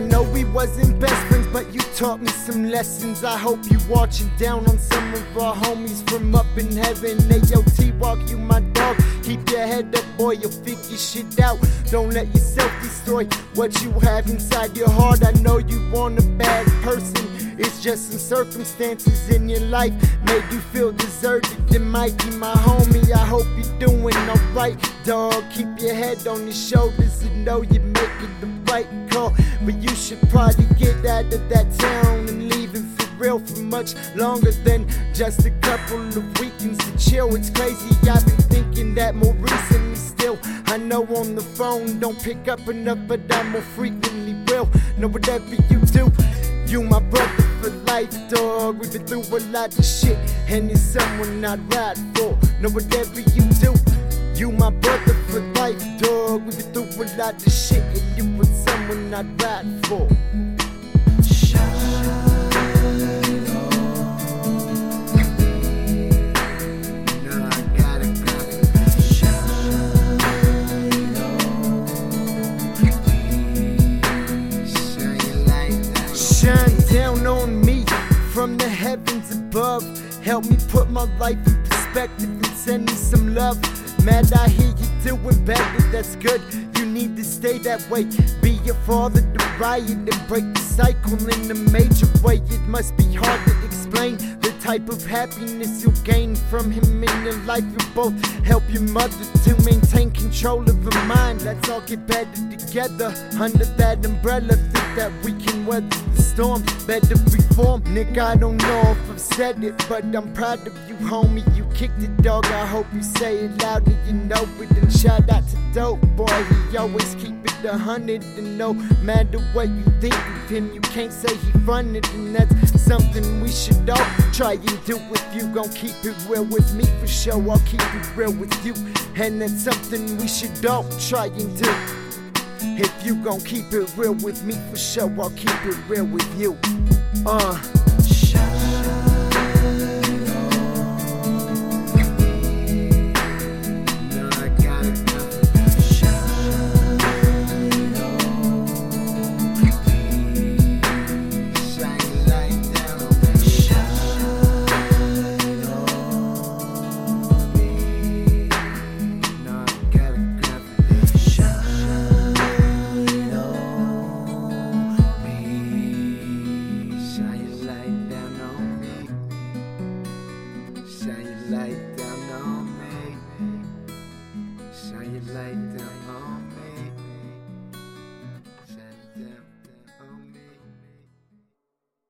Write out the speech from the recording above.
I know we wasn't best friends, but you taught me some lessons. I hope you watching down on some of our homies from up in heaven. AOT T-Walk, you my dog. Keep your head up, boy, you'll figure shit out. Don't let yourself destroy what you have inside your heart. I know you want a bad person. It's just some circumstances in your life made you feel deserted. And Mikey, my homie, I hope you're doing alright, dog. Keep your head on your shoulders and know you're making the right call. But you should probably get out of that town and leave it for real for much longer than just a couple of weekends to chill. It's crazy, I've been thinking that more recently still. I know on the phone don't pick up enough, but I more frequently will. Know whatever you do. You my brother for life, dog. We've been through a lot of shit, and it's someone I'd ride for. Know whatever you do. You my brother for life, a lot of shit, and you was someone I'd ride for. From the heavens above. Help me put my life in perspective and send me some love. Mad, I hear you doing better, that's good. You need to stay that way. Be your father to riot and break the cycle in a major way. It must be hard to explain the type of happiness you'll gain from him in your life. You both help your mother to maintain control of her mind. Let's all get better together under that umbrella. Think that we can weather the storm. Better reform. Nick, I don't know if I've said it, but I'm proud of you, homie. You kicked it, dog. I hope you say it loud and you know it. And shout out to Dope Boy. Always keep it a hundred. And no matter what you think of him, you can't say he fronted. And that's something we should all try and do if you gon' keep it real with me for sure. I'll keep it real with you. And that's something we should all try and do. If you gon' keep it real with me for sure, I'll keep it real with you. Uh. them. Um,